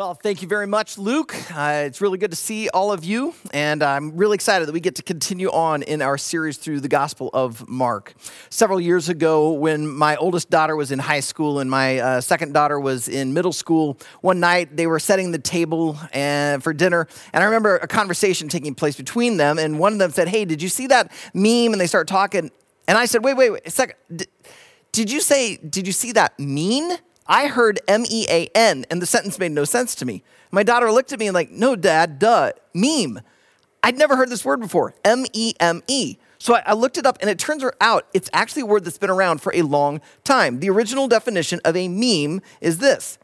Well, thank you very much, Luke. Uh, it's really good to see all of you, and I'm really excited that we get to continue on in our series through the Gospel of Mark. Several years ago, when my oldest daughter was in high school and my uh, second daughter was in middle school, one night they were setting the table and, uh, for dinner, and I remember a conversation taking place between them, and one of them said, "Hey, did you see that meme?" And they start talking, and I said, "Wait, wait, wait a second. did you say? Did you see that mean?" I heard M E A N, and the sentence made no sense to me. My daughter looked at me and, like, no, dad, duh, meme. I'd never heard this word before M E M E. So I, looked it up, and it turns out it's actually a word that's been around for a long time. The original definition of a meme is this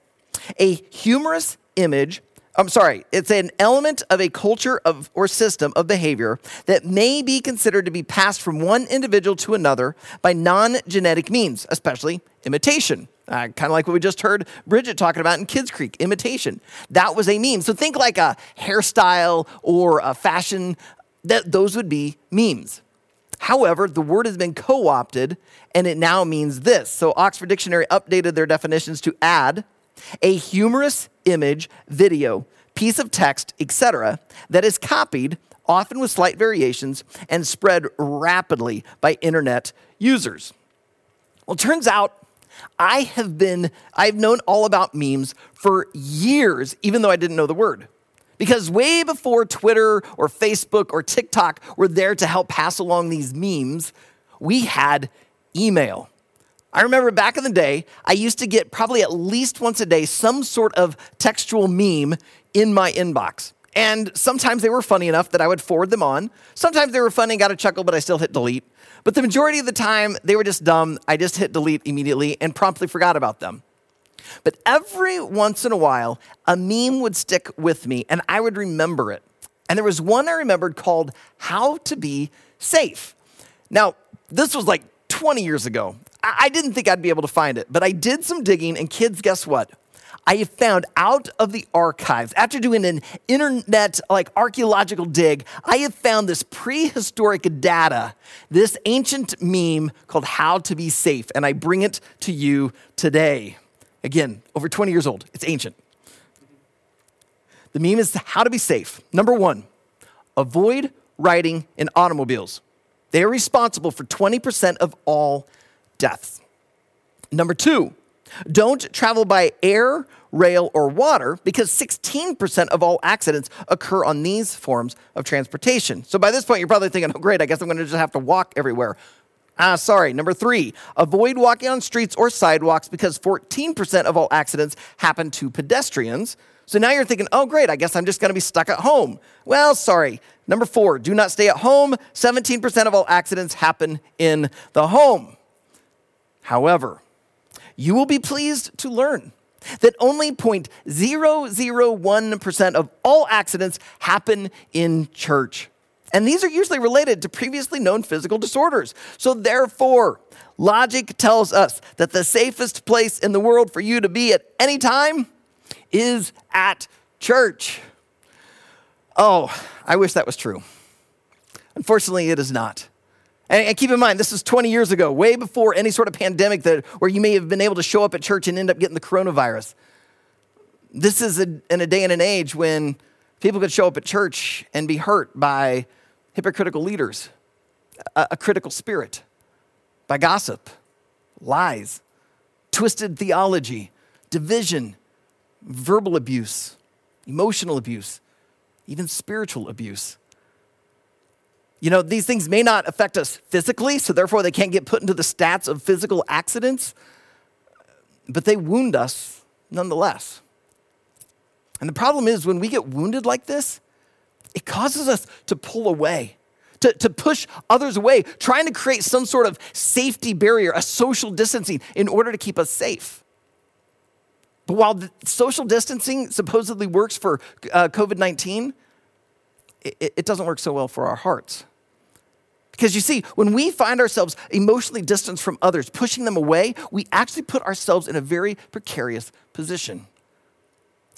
a humorous image. I'm sorry, it's an element of a culture of, or system of behavior that may be considered to be passed from one individual to another by non genetic means, especially imitation. Uh, kind of like what we just heard Bridget talking about in Kids Creek, imitation. That was a meme. So think like a hairstyle or a fashion, that those would be memes. However, the word has been co opted and it now means this. So Oxford Dictionary updated their definitions to add a humorous image, video, piece of text, etc., that is copied, often with slight variations, and spread rapidly by internet users. Well, turns out I have been, I've known all about memes for years, even though I didn't know the word. Because way before Twitter or Facebook or TikTok were there to help pass along these memes, we had email. I remember back in the day, I used to get probably at least once a day some sort of textual meme in my inbox. And sometimes they were funny enough that I would forward them on. Sometimes they were funny, and got a chuckle, but I still hit delete. But the majority of the time, they were just dumb. I just hit delete immediately and promptly forgot about them. But every once in a while, a meme would stick with me and I would remember it. And there was one I remembered called How to Be Safe. Now, this was like 20 years ago. I didn't think I'd be able to find it, but I did some digging, and kids, guess what? I have found out of the archives, after doing an internet like archaeological dig, I have found this prehistoric data, this ancient meme called How to Be Safe, and I bring it to you today. Again, over 20 years old, it's ancient. The meme is How to Be Safe. Number one, avoid riding in automobiles. They are responsible for 20% of all deaths. Number two, don't travel by air, rail, or water because 16% of all accidents occur on these forms of transportation. So by this point, you're probably thinking, oh, great, I guess I'm going to just have to walk everywhere. Ah, sorry. Number three, avoid walking on streets or sidewalks because 14% of all accidents happen to pedestrians. So now you're thinking, oh, great, I guess I'm just going to be stuck at home. Well, sorry. Number four, do not stay at home. 17% of all accidents happen in the home. However, you will be pleased to learn that only 0.001% of all accidents happen in church. And these are usually related to previously known physical disorders. So, therefore, logic tells us that the safest place in the world for you to be at any time is at church. Oh, I wish that was true. Unfortunately, it is not. And, keep in mind, this is 20 years ago, way before any sort of pandemic that, where you may have been able to show up at church and end up getting the coronavirus. This is a, in a day and an age when people could show up at church and be hurt by hypocritical leaders, a, a critical spirit, by gossip, lies, twisted theology, division, verbal abuse, emotional abuse, even spiritual abuse. You know, these things may not affect us physically, so therefore they can't get put into the stats of physical accidents, but they wound us nonetheless. And the problem is when we get wounded like this, it causes us to pull away, to, to push others away, trying to create some sort of safety barrier, a social distancing in order to keep us safe. But while social distancing supposedly works for uh, COVID 19, it, it doesn't work so well for our hearts. Because you see, when we find ourselves emotionally distanced from others, pushing them away, we actually put ourselves in a very precarious position.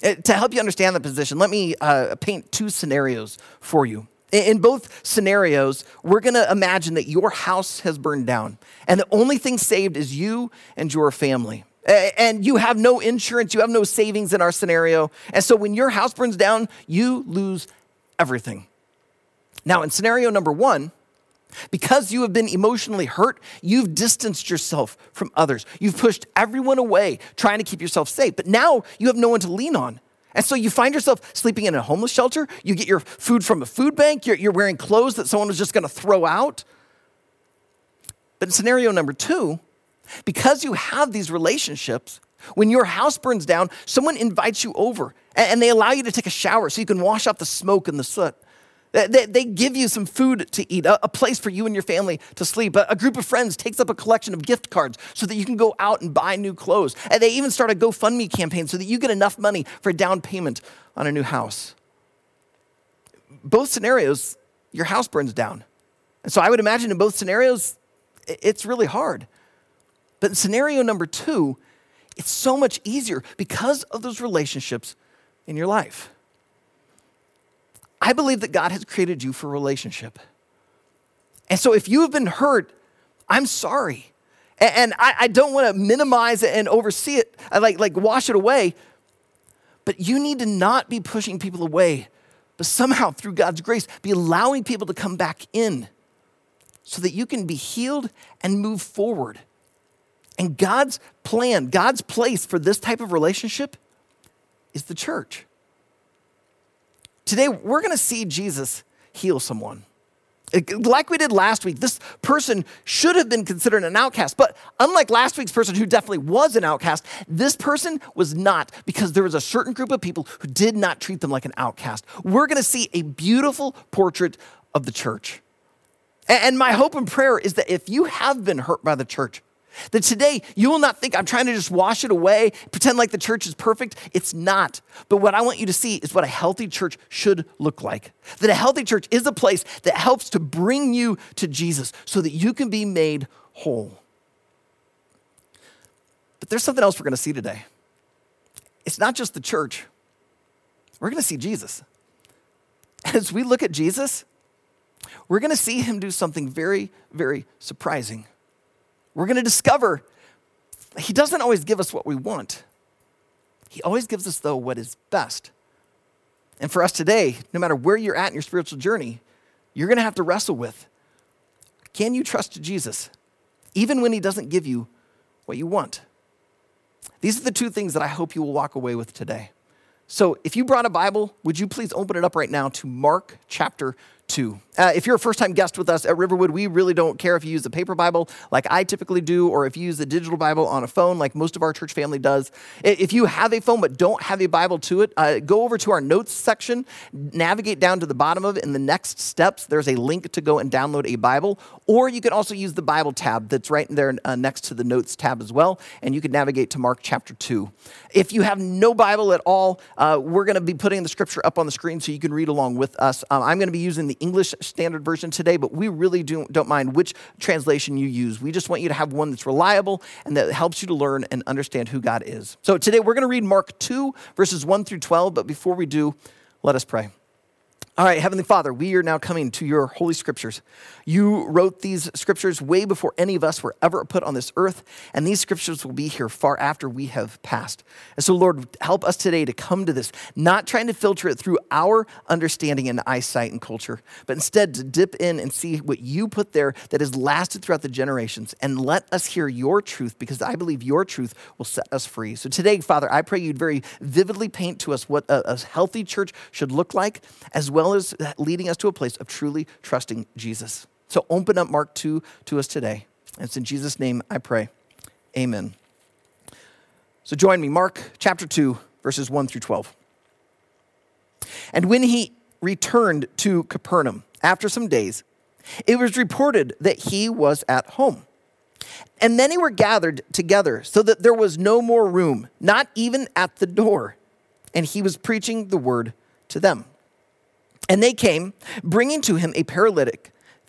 Uh, to help you understand the position, let me uh, paint two scenarios for you. In both scenarios, we're gonna imagine that your house has burned down, and the only thing saved is you and your family. And you have no insurance, you have no savings in our scenario. And so when your house burns down, you lose everything. Now, in scenario number one, because you have been emotionally hurt, you've distanced yourself from others. You've pushed everyone away trying to keep yourself safe. But now you have no one to lean on. And so you find yourself sleeping in a homeless shelter. You get your food from a food bank. You're, you're wearing clothes that someone was just going to throw out. But in scenario number two, because you have these relationships, when your house burns down, someone invites you over and, they allow you to take a shower so you can wash off the smoke and the soot. They, give you some food to eat, a, place for you and your family to sleep. A, group of friends takes up a collection of gift cards so that you can go out and buy new clothes. And they even start a GoFundMe campaign so that you get enough money for a down payment on a new house. Both scenarios, your house burns down. And so I would imagine in both scenarios, it's really hard. But in scenario number two, it's so much easier because of those relationships in your life. I believe that God has created you for relationship. And so if you have been hurt, I'm sorry. And I, I don't want to minimize it and oversee it, I like, like wash it away. But you need to not be pushing people away, but somehow through God's grace, be allowing people to come back in so that you can be healed and move forward. And God's plan, God's place for this type of relationship is the church. Today, we're going to see Jesus heal someone. Like we did last week, this person should have been considered an outcast. But unlike last week's person who definitely was an outcast, this person was not because there was a certain group of people who did not treat them like an outcast. We're going to see a beautiful portrait of the church. And my hope and prayer is that if you have been hurt by the church, that today you will not think I'm trying to just wash it away, pretend like the church is perfect. It's not. But what I want you to see is what a healthy church should look like. That a healthy church is a place that helps to bring you to Jesus so that you can be made whole. But there's something else we're going to see today. It's not just the church, we're going to see Jesus. As we look at Jesus, we're going to see him do something very, very surprising we're going to discover He doesn't always give us what we want. He always gives us, though, what is best. And for us today, no matter where you're at in your spiritual journey, you're going to have to wrestle with can you trust Jesus, even when He doesn't give you what you want? These are the two things that I hope you will walk away with today. So if you brought a Bible, would you please open it up right now to Mark chapter 2. Uh, if you're a first time guest with us at Riverwood, we really don't care if you use the paper Bible like I typically do, or if you use the digital Bible on a phone like most of our church family does. If you have a phone but don't have a Bible to it, uh, go over to our notes section, navigate down to the bottom of it. In the next steps, there's a link to go and download a Bible, or you can also use the Bible tab that's right there uh, next to the notes tab as well, and you can navigate to Mark chapter 2. If you have no Bible at all, uh, we're going to be putting the scripture up on the screen so you can read along with us. Um, I'm going to be using the English Standard Version today, but we really do, don't mind which translation you use. We just want you to have one that's reliable and that helps you to learn and understand who God is. So today we're going to read Mark 2, verses 1 through 12, but before we do, let us pray. All right, Heavenly Father, we are now coming to your holy scriptures. You wrote these scriptures way before any of us were ever put on this earth, and these scriptures will be here far after we have passed. And so, Lord, help us today to come to this, not trying to filter it through our understanding and eyesight and culture, but instead to dip in and see what you put there that has lasted throughout the generations, and let us hear your truth because I believe your truth will set us free. So today, Father, I pray you'd very vividly paint to us what a, a healthy church should look like, as well well as leading us to a place of truly trusting Jesus. So open up Mark 2 to us today. And it's in Jesus' name I pray. Amen. So join me, Mark chapter 2, verses 1 through 12. And when he returned to Capernaum after some days, it was reported that he was at home. And many were gathered together so that there was no more room, not even at the door. And he was preaching the word to them. And they came, bringing to him a paralytic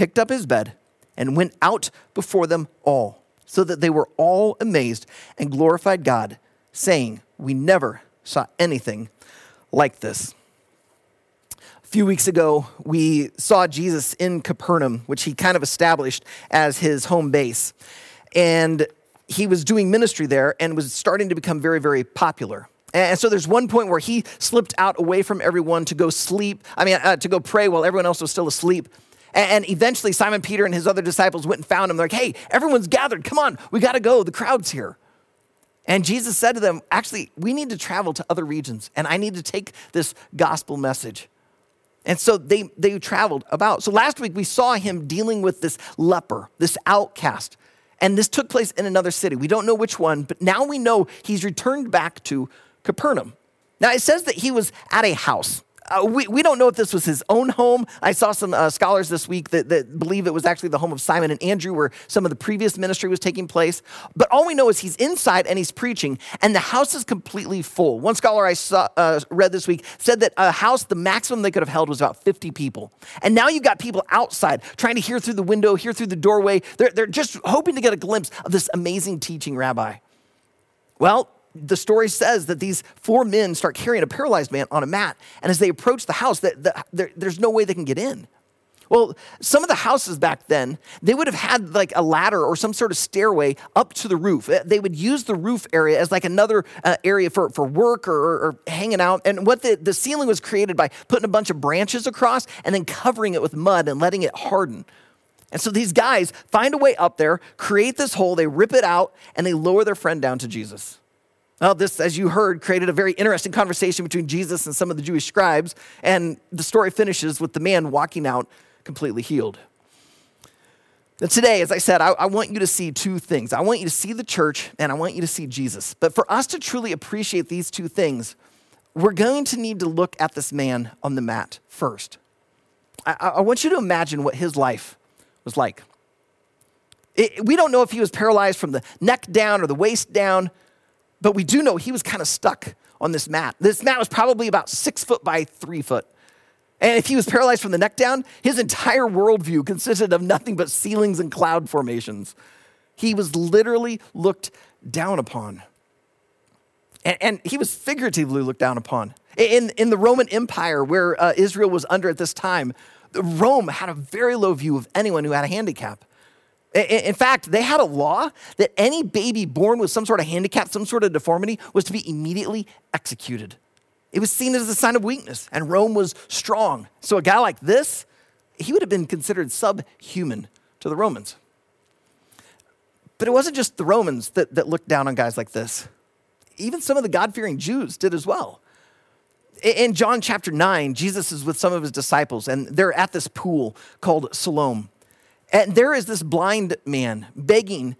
picked up his bed and went out before them all, so that they were all amazed and glorified God, saying, We never saw anything like this. A few weeks ago, we saw Jesus in Capernaum, which he kind of established as his home base. And he was doing ministry there and was starting to become very, very popular. And so there's one point where he slipped out away from everyone to go sleep, I mean, uh, to go pray while everyone else was still asleep. And eventually, Simon Peter and his other disciples went and found him. They're like, hey, everyone's gathered. Come on, we got to go. The crowd's here. And Jesus said to them, actually, we need to travel to other regions, and I need to take this gospel message. And so they, they traveled about. So last week, we saw him dealing with this leper, this outcast. And this took place in another city. We don't know which one, but now we know he's returned back to Capernaum. Now, it says that he was at a house. Uh, we, we don't know if this was his own home. I saw some uh, scholars this week that, that believe it was actually the home of Simon and Andrew, where some of the previous ministry was taking place. But all we know is he's inside and he's preaching, and the house is completely full. One scholar I saw, uh, read this week said that a house, the maximum they could have held was about 50 people. And now you've got people outside trying to hear through the window, hear through the doorway. They're, they're just hoping to get a glimpse of this amazing teaching rabbi. Well, the story says that these four men start carrying a paralyzed man on a mat. And as they approach the house, the, the, there, there's no way they can get in. Well, some of the houses back then, they would have had like a ladder or some sort of stairway up to the roof. Uh, they would use the roof area as like another uh, area for, for work or, or, hanging out. And what the, the ceiling was created by putting a bunch of branches across and then covering it with mud and letting it harden. And so these guys find a way up there, create this hole, they rip it out, and they lower their friend down to Jesus. Well, this, as you heard, created a very interesting conversation between Jesus and some of the Jewish scribes, and the story finishes with the man walking out completely healed. And today, as I said, I, I, want you to see two things. I want you to see the church, and I want you to see Jesus. But for us to truly appreciate these two things, we're going to need to look at this man on the mat first. I, I want you to imagine what his life was like. It, we don't know if he was paralyzed from the neck down or the waist down, but we do know he was kind of stuck on this mat. This mat was probably about six foot by three foot. And if he was paralyzed from the neck down, his entire worldview consisted of nothing but ceilings and cloud formations. He was literally looked down upon. And, and he was figuratively looked down upon. In, in the Roman Empire, where uh, Israel was under at this time, Rome had a very low view of anyone who had a handicap. In fact, they had a law that any baby born with some sort of handicap, some sort of deformity, was to be immediately executed. It was seen as a sign of weakness, and Rome was strong. So a guy like this, he would have been considered subhuman to the Romans. But it wasn't just the Romans that, that looked down on guys like this. Even some of the God fearing Jews did as well. In John chapter 9, Jesus is with some of his disciples, and they're at this pool called Siloam. And there is this blind man begging.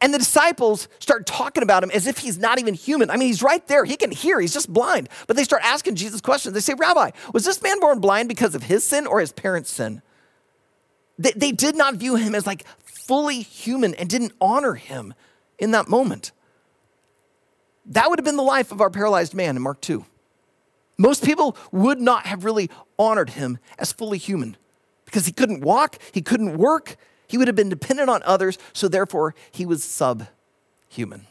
And the disciples start talking about him as if he's not even human. I mean, he's right there. He can hear. He's just blind. But they start asking Jesus questions. They say, Rabbi, was this man born blind because of his sin or his parents' sin? They, they did not view him as like fully human and didn't honor him in that moment. That would have been the life of our paralyzed man in Mark 2. Most people would not have really honored him as fully human because he couldn't walk, he couldn't work, he would have been dependent on others, so therefore he was subhuman.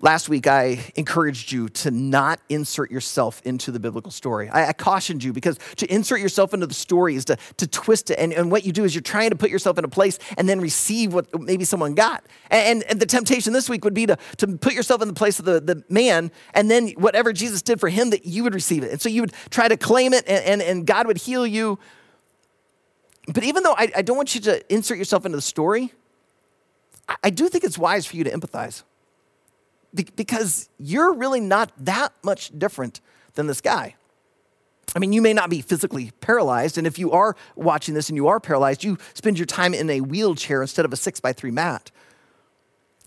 Last week, I encouraged you to not insert yourself into the biblical story. I, I, cautioned you because to insert yourself into the story is to, to twist it. And, and what you do is you're trying to put yourself in a place and then receive what maybe someone got. And, and the temptation this week would be to, to put yourself in the place of the, the man, and then whatever Jesus did for him, that you would receive it. And so you would try to claim it, and, and, and God would heal you. But even though I, I don't want you to insert yourself into the story, I do think it's wise for you to empathize because you're really not that much different than this guy. I mean, you may not be physically paralyzed, and if you are watching this and you are paralyzed, you spend your time in a wheelchair instead of a six by three mat.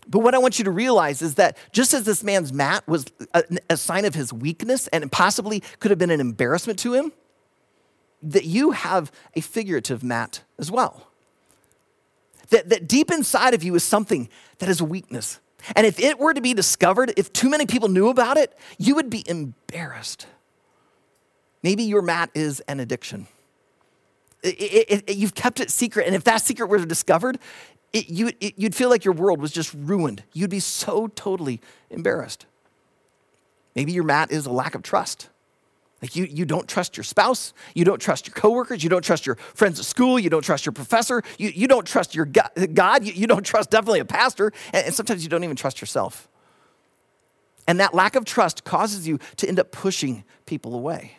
But what I want you to realize is that just as this man's mat was a, a, sign of his weakness and possibly could have been an embarrassment to him, that you have a figurative mat as well. That, that deep inside of you is something that is a weakness. And if it were to be discovered, if too many people knew about it, you would be embarrassed. Maybe your mat is an addiction. It, it, it, you've kept it secret, and if that secret were discovered, you, you'd feel like your world was just ruined. You'd be so totally embarrassed. Maybe your mat is a lack of trust. Like you, you don't trust your spouse, you don't trust your coworkers, you don't trust your friends at school, you don't trust your professor, you, you don't trust your God, you, you don't trust definitely a pastor, and, and sometimes you don't even trust yourself. And that lack of trust causes you to end up pushing people away.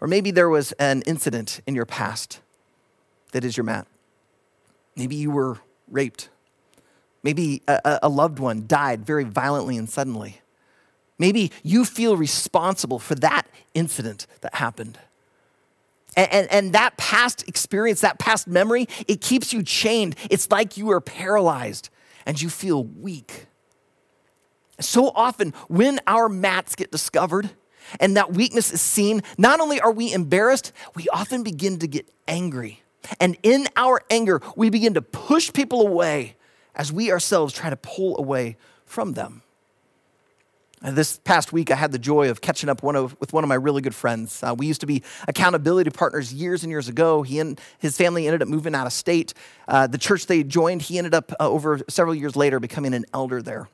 Or maybe there was an incident in your past that is your mat. Maybe you were raped. Maybe a, a loved one died very violently and suddenly. Maybe you feel responsible for that incident that happened. And, and, and, that past experience, that past memory, it keeps you chained. It's like you are paralyzed and you feel weak. So often, when our mats get discovered and that weakness is seen, not only are we embarrassed, we often begin to get angry. And in our anger, we begin to push people away as we ourselves try to pull away from them. This past week, I had the joy of catching up one of, with one of my really good friends. Uh, we used to be accountability partners years and years ago. He and his family ended up moving out of state. Uh, the church they joined, he ended up uh, over several years later becoming an elder there.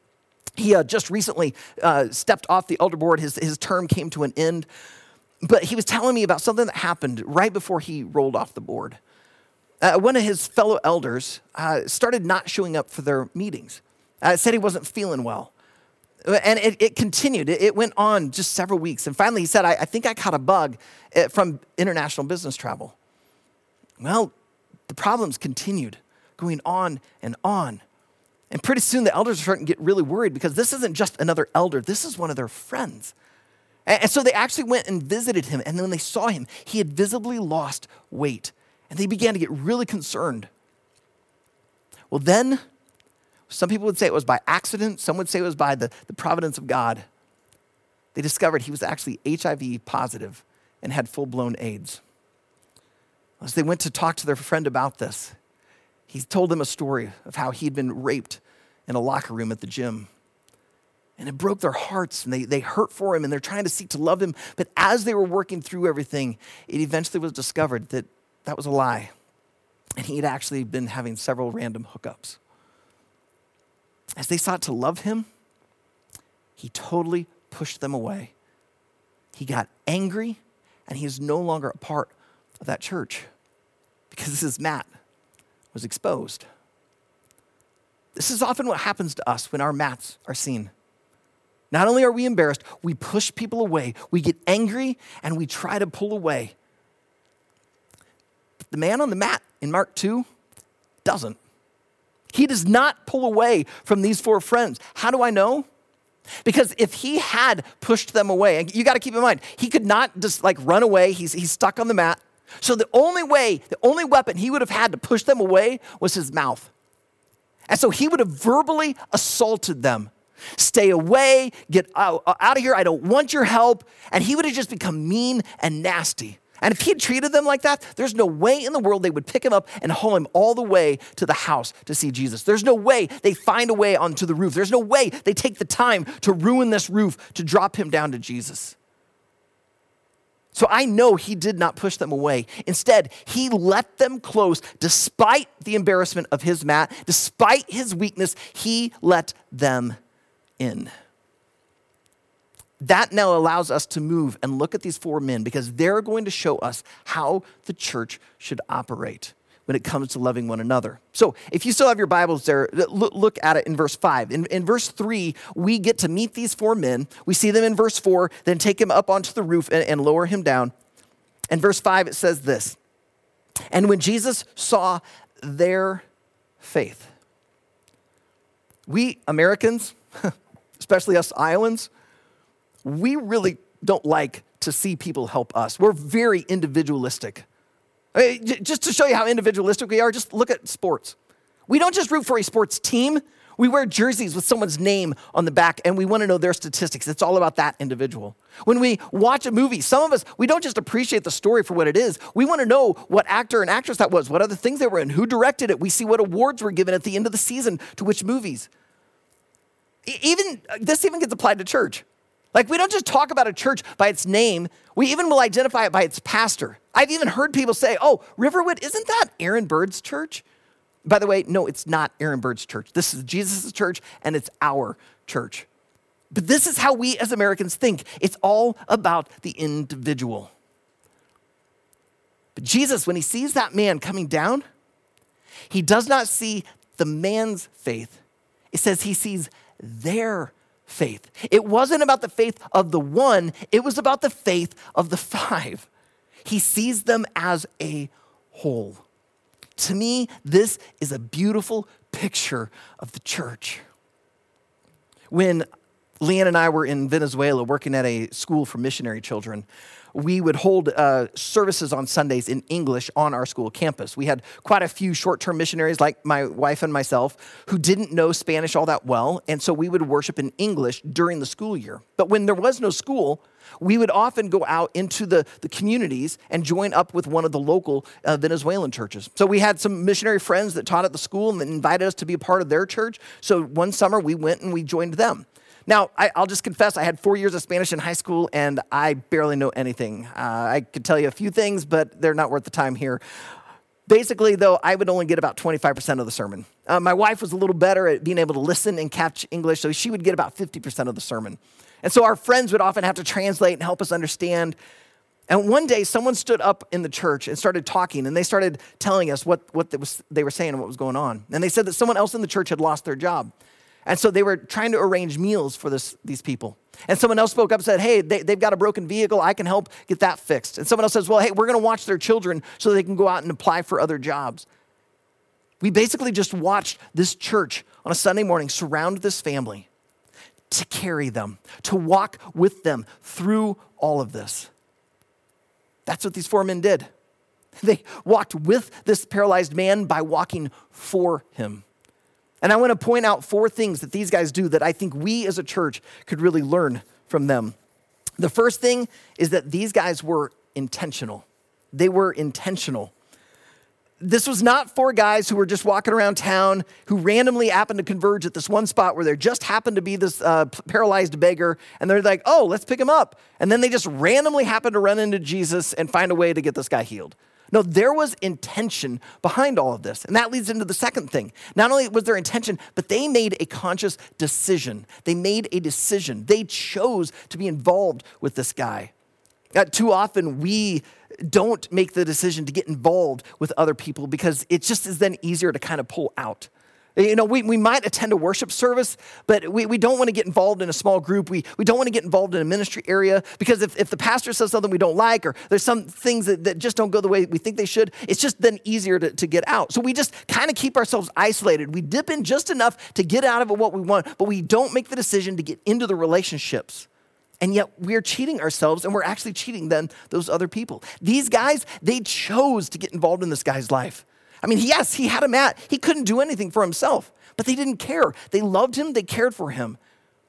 He uh, just recently uh, stepped off the elder board. His, his term came to an end. But he was telling me about something that happened right before he rolled off the board. Uh, one of his fellow elders started not showing up for their meetings. said he wasn't feeling well. And it, it continued. It, went on just several weeks. And finally, he said, I, I think I caught a bug eh, from international business travel. Well, the problems continued, going on and on. And pretty soon, the elders are starting to get really worried because this isn't just another elder, this is one of their friends. And, and so they actually went and visited him. And when they saw him, he had visibly lost weight. And they began to get really concerned. Well, then some people would say it was by accident, some would say it was by the, the providence of God. They discovered he was actually HIV positive and had full blown AIDS. As they went to talk to their friend about this, he told them a story of how he'd been raped in a locker room at the gym. And it broke their hearts and they, they hurt for him and they're trying to seek to love him. But as they were working through everything, it eventually was discovered that that was a lie. And he had actually been having several random hookups as they sought to love him, he totally pushed them away. He got angry, and he is no longer a part of that church because his mat was exposed. This is often what happens to us when our mats are seen. Not only are we embarrassed, we push people away, we get angry, and we try to pull away. But the man on the mat in Mark 2 doesn't. He does not pull away from these four friends. How do I know? Because if he had pushed them away, and you got to keep in mind, he could not just like run away. He's, he's stuck on the mat. So the only way, the only weapon he would have had to push them away was his mouth. And so he would have verbally assaulted them. Stay away, get out, out of here, I don't want your help. And he would have just become mean and nasty. And if he had treated them like that, there's no way in the world they would pick him up and haul him all the way to the house to see Jesus. There's no way they find a way onto the roof. There's no way they take the time to ruin this roof to drop him down to Jesus. So I know he did not push them away. Instead, he let them close despite the embarrassment of his mat, despite his weakness, he let them in that now allows us to move and look at these four men because they're going to show us how the church should operate when it comes to loving one another. So, if you still have your Bibles there, look at it in verse 5. In, in, verse 3, we get to meet these four men. We see them in verse 4, then take him up onto the roof and, and lower him down. In verse 5, it says this And when Jesus saw their faith, we Americans, especially us Iowans, we really don't like to see people help us. We're very individualistic. Just to show you how individualistic we are, just look at sports. We don't just root for a sports team, we wear jerseys with someone's name on the back and we want to know their statistics. It's all about that individual. When we watch a movie, some of us, we don't just appreciate the story for what it is. We want to know what actor and actress that was, what other things they were in, who directed it. We see what awards were given at the end of the season to which movies. Even uh, this even gets applied to church. Like, we don't just talk about a church by its name, we even will identify it by its pastor. I've even heard people say, oh, Riverwood, isn't that Aaron Bird's church? By the way, no, it's not Aaron Bird's church. This is Jesus' church, and it's our church. But this is how we as Americans think it's all about the individual. But Jesus, when he sees that man coming down, he does not see the man's faith. It says he sees their faith. It wasn't about the faith of the one, it was about the faith of the five. He sees them as a whole. To me, this is a beautiful picture of the church. When Leanne and I were in Venezuela working at a school for missionary children, we would hold uh, services on Sundays in English on our school campus. We had quite a few short term missionaries, like my wife and myself, who didn't know Spanish all that well. And so we would worship in English during the school year. But when there was no school, we would often go out into the, the communities and join up with one of the local uh, Venezuelan churches. So we had some missionary friends that taught at the school and invited us to be a part of their church. So one summer we went and we joined them. Now, I, will just confess, I had four years of Spanish in high school and I barely know anything. Uh, I could tell you a few things, but they're not worth the time here. Basically, though, I would only get about 25% of the sermon. Uh, my wife was a little better at being able to listen and catch English, so she would get about 50% of the sermon. And so our friends would often have to translate and help us understand. And one day, someone stood up in the church and started talking, and they started telling us what, what they were saying and what was going on. And they said that someone else in the church had lost their job. And so they were trying to arrange meals for this, these people. And someone else spoke up and said, Hey, they, have got a broken vehicle. I can help get that fixed. And someone else says, Well, hey, we're going to watch their children so they can go out and apply for other jobs. We basically just watched this church on a Sunday morning surround this family to carry them, to walk with them through all of this. That's what these four men did. They walked with this paralyzed man by walking for him. And I want to point out four things that these guys do that I think we as a church could really learn from them. The first thing is that these guys were intentional. They were intentional. This was not four guys who were just walking around town who randomly happened to converge at this one spot where there just happened to be this uh, paralyzed beggar, and they're like, oh, let's pick him up. And then they just randomly happened to run into Jesus and find a way to get this guy healed. No, there was intention behind all of this. And that leads into the second thing. Not only was there intention, but they made a conscious decision. They made a decision. They chose to be involved with this guy. Uh, too often, we don't make the decision to get involved with other people because it just is then easier to kind of pull out. You know, we, we might attend a worship service, but we, we don't want to get involved in a small group. We, we don't want to get involved in a ministry area because if, if the pastor says something we don't like or there's some things that, that just don't go the way we think they should, it's just then easier to, to get out. So we just kind of keep ourselves isolated. We dip in just enough to get out of it what we want, but we don't make the decision to get into the relationships. And yet we're cheating ourselves and we're actually cheating then those other people. These guys, they chose to get involved in this guy's life. I mean, yes, he had a mat. He couldn't do anything for himself, but they didn't care. They loved him, they cared for him.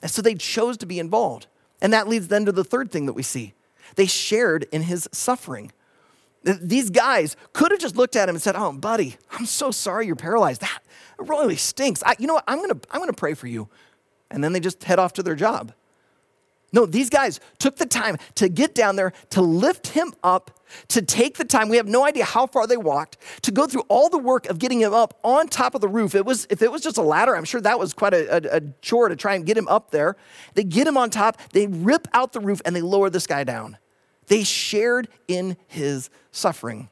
And so they chose to be involved. And that leads then to the third thing that we see they shared in his suffering. These guys could have just looked at him and said, Oh, buddy, I'm so sorry you're paralyzed. That really stinks. I, you know what? I'm going to I'm going to pray for you. And then they just head off to their job. No, these guys took the time to get down there, to lift him up, to take the time. We have no idea how far they walked, to go through all the work of getting him up on top of the roof. It was, if it was just a ladder, I'm sure that was quite a, a, a chore to try and get him up there. They get him on top, they rip out the roof, and they lower this guy down. They shared in his suffering.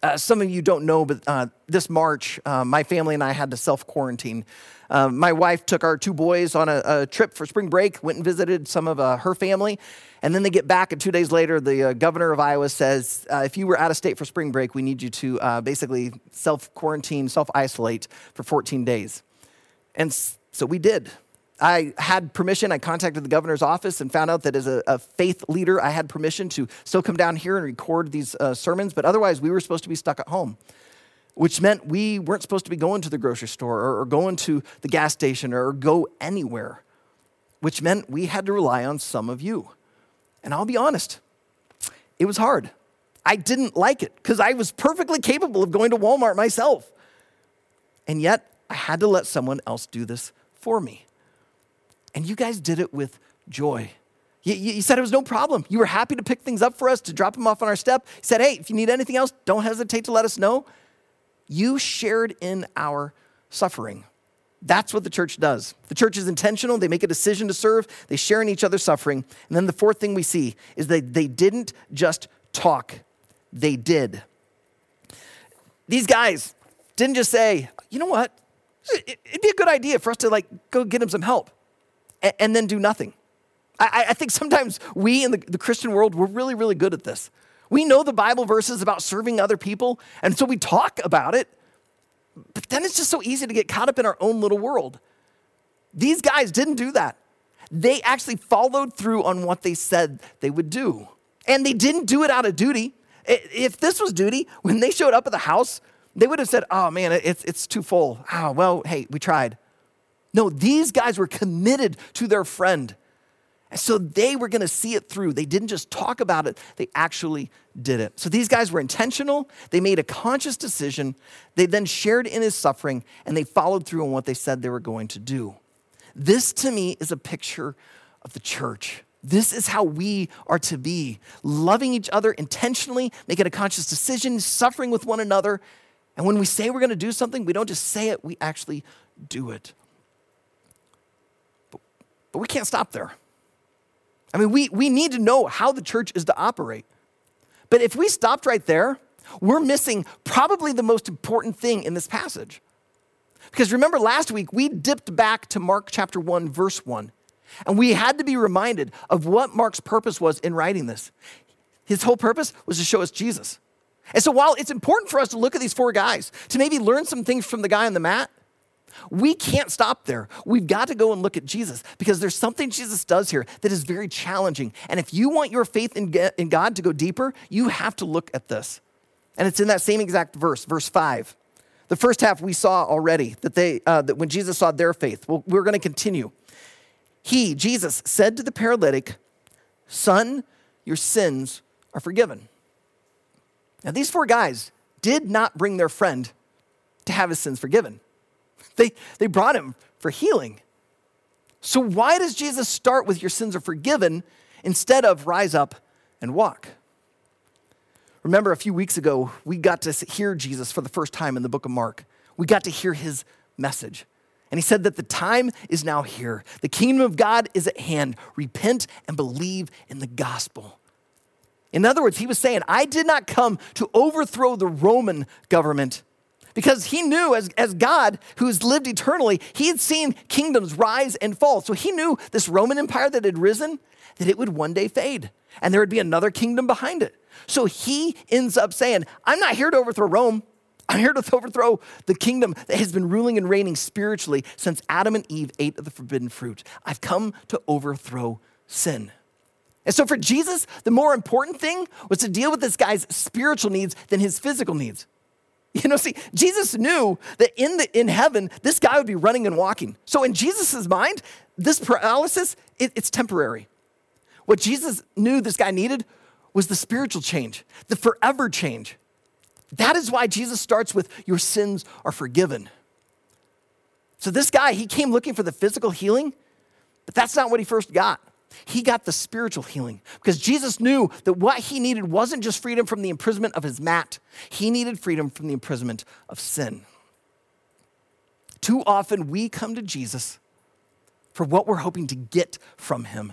Uh, some of you don't know, but uh, this March, uh, my family and I had to self quarantine. Uh, my wife took our two boys on a, a, trip for spring break, went and visited some of uh, her family, and then they get back, and two days later, the uh, governor of Iowa says, If you were out of state for spring break, we need you to basically self quarantine, self isolate for 14 days. And So we did. I had permission. I contacted the governor's office and found out that as a, a faith leader, I had permission to still come down here and record these uh, sermons, but otherwise, we were supposed to be stuck at home, which meant we weren't supposed to be going to the grocery store or, or going to the gas station or go anywhere, which meant we had to rely on some of you. And I'll be honest, it was hard. I didn't like it because I was perfectly capable of going to Walmart myself. And yet, I had to let someone else do this for me. And you guys did it with joy. You, you, said it was no problem. You were happy to pick things up for us, to drop them off on our step. You said, hey, if you need anything else, don't hesitate to let us know. You shared in our suffering. That's what the church does. The church is intentional. They make a decision to serve, they share in each other's suffering. And then the fourth thing we see is that they didn't just talk, they did. These guys didn't just say, you know what? It'd be a good idea for us to like go get him some help and then do nothing. I, I think sometimes we in the, the Christian world, we're really, really good at this. We know the Bible verses about serving other people, and so we talk about it, but then it's just so easy to get caught up in our own little world. These guys didn't do that. They actually followed through on what they said they would do. And they didn't do it out of duty. If this was duty, when they showed up at the house, they would have said, Oh man, it's, it's too full. Oh, well, hey, we tried. No, these guys were committed to their friend. And so they were going to see it through. They didn't just talk about it, they actually did it. So these guys were intentional. They made a conscious decision. They then shared in his suffering and they followed through on what they said they were going to do. This to me is a picture of the church. This is how we are to be loving each other intentionally, making a conscious decision, suffering with one another. And when we say we're going to do something, we don't just say it, we actually do it. But we can't stop there. I mean, we, we need to know how the church is to operate. But if we stopped right there, we're missing probably the most important thing in this passage. Because remember last week, we dipped back to Mark chapter 1, verse 1, and we had to be reminded of what Mark's purpose was in writing this. His whole purpose was to show us Jesus. And so while it's important for us to look at these four guys, to maybe learn some things from the guy on the mat, we can't stop there. We've got to go and look at Jesus because there's something Jesus does here that is very challenging. And if you want your faith in God to go deeper, you have to look at this. And it's in that same exact verse, verse 5. The first half we saw already that they uh, that when Jesus saw their faith. Well, we're going to continue. He, Jesus, said to the paralytic, "Son, your sins are forgiven." Now these four guys did not bring their friend to have his sins forgiven. They, they brought him for healing. So, why does Jesus start with your sins are forgiven instead of rise up and walk? Remember, a few weeks ago, we got to hear Jesus for the first time in the book of Mark. We got to hear his message. And he said that the time is now here. The kingdom of God is at hand. Repent and believe in the gospel. In other words, he was saying, I did not come to overthrow the Roman government, because he knew, as, as God who's lived eternally, he had seen kingdoms rise and fall. So he knew this Roman Empire that had risen, that it would one day fade, and there would be another kingdom behind it. So he ends up saying, I'm not here to overthrow Rome. I'm here to overthrow the kingdom that has been ruling and reigning spiritually since Adam and Eve ate of the forbidden fruit. I've come to overthrow sin. And so for Jesus, the more important thing was to deal with this guy's spiritual needs than his physical needs. You know, see, Jesus knew that in, the, in heaven, this guy would be running and walking. So in Jesus' mind, this paralysis, it, it's temporary. What Jesus knew this guy needed was the spiritual change, the forever change. That is why Jesus starts with, Your sins are forgiven. So this guy, he came looking for the physical healing, but that's not what he first got. He got the spiritual healing because Jesus knew that what he needed wasn't just freedom from the imprisonment of his mat, he needed freedom from the imprisonment of sin. Too often we come to Jesus for what we're hoping to get from him.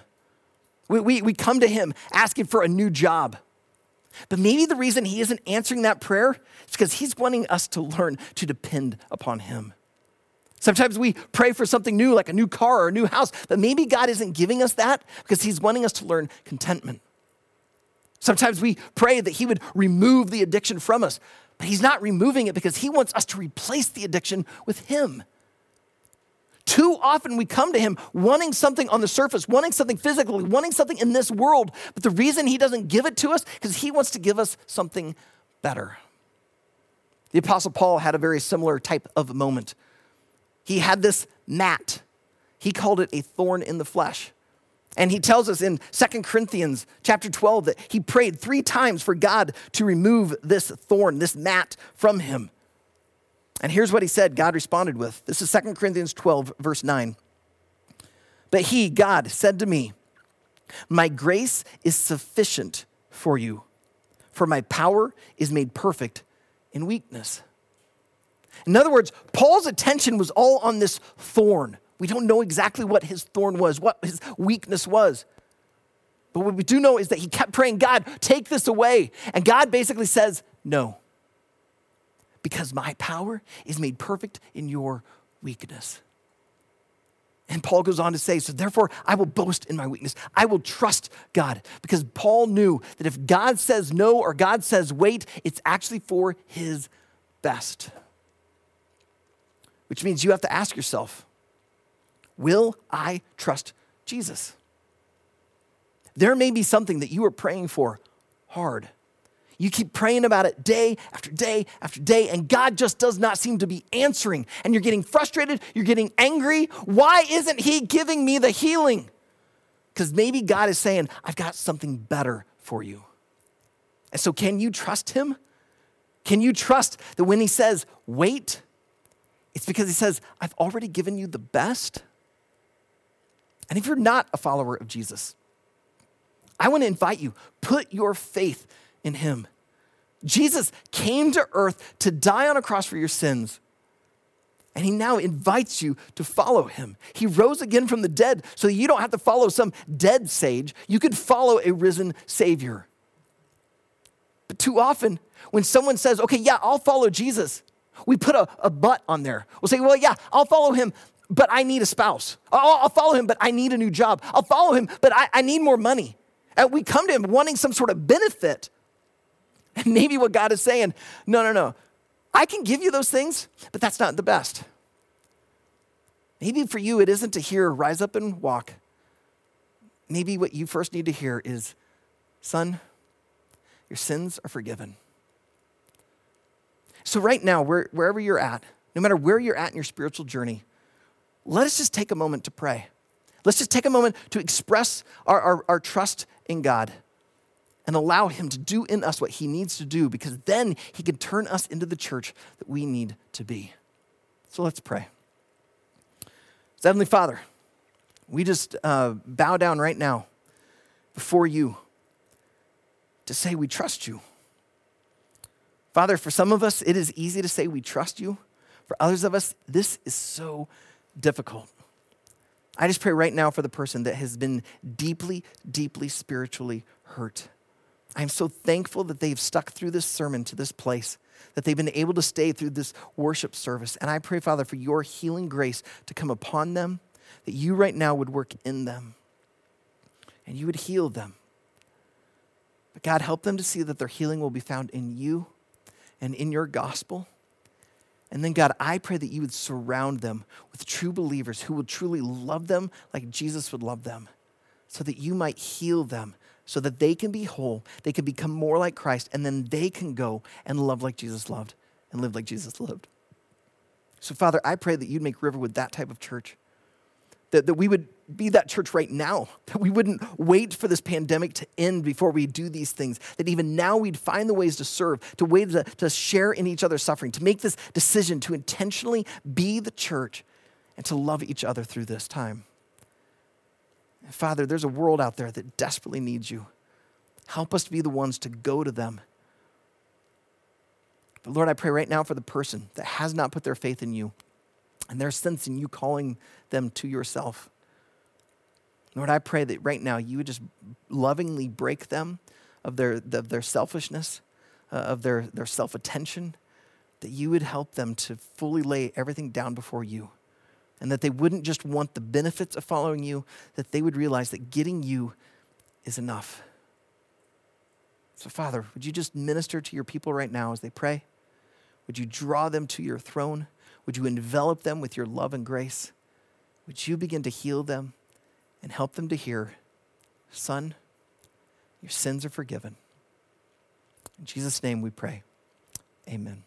We, we, we come to him asking for a new job. But maybe the reason he isn't answering that prayer is because he's wanting us to learn to depend upon him. Sometimes we pray for something new, like a new car or a new house, but maybe God isn't giving us that because He's wanting us to learn contentment. Sometimes we pray that He would remove the addiction from us, but He's not removing it because He wants us to replace the addiction with Him. Too often we come to him wanting something on the surface, wanting something physically, wanting something in this world. But the reason he doesn't give it to us is because he wants to give us something better. The Apostle Paul had a very similar type of moment. He had this mat. He called it a thorn in the flesh. And he tells us in 2 Corinthians chapter 12 that he prayed three times for God to remove this thorn, this mat from him. And here's what he said God responded with. This is 2 Corinthians 12, verse 9. But he, God, said to me, My grace is sufficient for you, for my power is made perfect in weakness. In other words, Paul's attention was all on this thorn. We don't know exactly what his thorn was, what his weakness was. But what we do know is that he kept praying, God, take this away. And God basically says, No because my power is made perfect in your weakness. And Paul goes on to say, So therefore, I will boast in my weakness. I will trust God. Because Paul knew that if God says no or God says wait, it's actually for his best. Which means you have to ask yourself Will I trust Jesus? There may be something that you are praying for hard. You keep praying about it day after day after day, and God just does not seem to be answering. And you're getting frustrated, you're getting angry. Why isn't He giving me the healing? Because maybe God is saying, I've got something better for you. And so, can you trust Him? Can you trust that when He says, wait, it's because He says, I've already given you the best? And if you're not a follower of Jesus, I want to invite you, put your faith in him. Jesus came to earth to die on a cross for your sins. And he now invites you to follow him. He rose again from the dead so you don't have to follow some dead sage. You can follow a risen Savior. But too often, when someone says, okay, yeah, I'll follow Jesus, we put a, a on there. We'll say, well, yeah, I'll follow him, but I need a spouse. I'll, I'll follow him, but I need a new job. I'll follow him, but I, I need more money. And we come to him wanting some sort of benefit. And maybe what God is saying, no, no, no. I can give you those things, but that's not the best. Maybe for you, it isn't to hear, rise up and walk. Maybe what you first need to hear is, son, your sins are forgiven. So, right now, where, wherever you're at, no matter where you're at in your spiritual journey, let us just take a moment to pray. Let's just take a moment to express our, our, our trust in God and allow Him to do in us what He needs to do because then He can turn us into the church that we need to be. So let's pray. So Heavenly Father, we just uh, bow down right now before you to say we trust you. Father, for some of us, it is easy to say we trust you. For others of us, this is so difficult. I just pray right now for the person that has been deeply, deeply spiritually hurt. I'm so thankful that they've stuck through this sermon to this place, that they've been able to stay through this worship service. And I pray, Father, for your healing grace to come upon them, that you right now would work in them and you would heal them. But God, help them to see that their healing will be found in you and in your gospel. And then, God, I pray that you would surround them with true believers who will truly love them like Jesus would love them, so that you might heal them so that they can be whole, they can become more like Christ, and then they can go and love like Jesus loved and live like Jesus lived. So, Father, I pray that you'd make Riverwood that type of church. That, that we would be that church right now, that we wouldn't wait for this pandemic to end before we do these things, that even now we'd find the ways to serve, to ways to, to share in each other's suffering, to make this decision to intentionally be the church and to love each other through this time. Father, there's a world out there that desperately needs you. Help us to be the ones to go to them. But Lord, I pray right now for the person that has not put their faith in you and they're sensing you calling them to yourself. Lord, I pray that right now you would just lovingly break them of their, of their selfishness, uh, of their, their self attention, that you would help them to fully lay everything down before you and that they wouldn't just want the benefits of following you, that they would realize that getting you is enough. So, Father, would you just minister to your people right now as they pray? Would you draw them to your throne? Would you envelop them with your love and grace? would you begin to heal them and help them to hear, Son, your sins are forgiven. In Jesus' name we pray. Amen.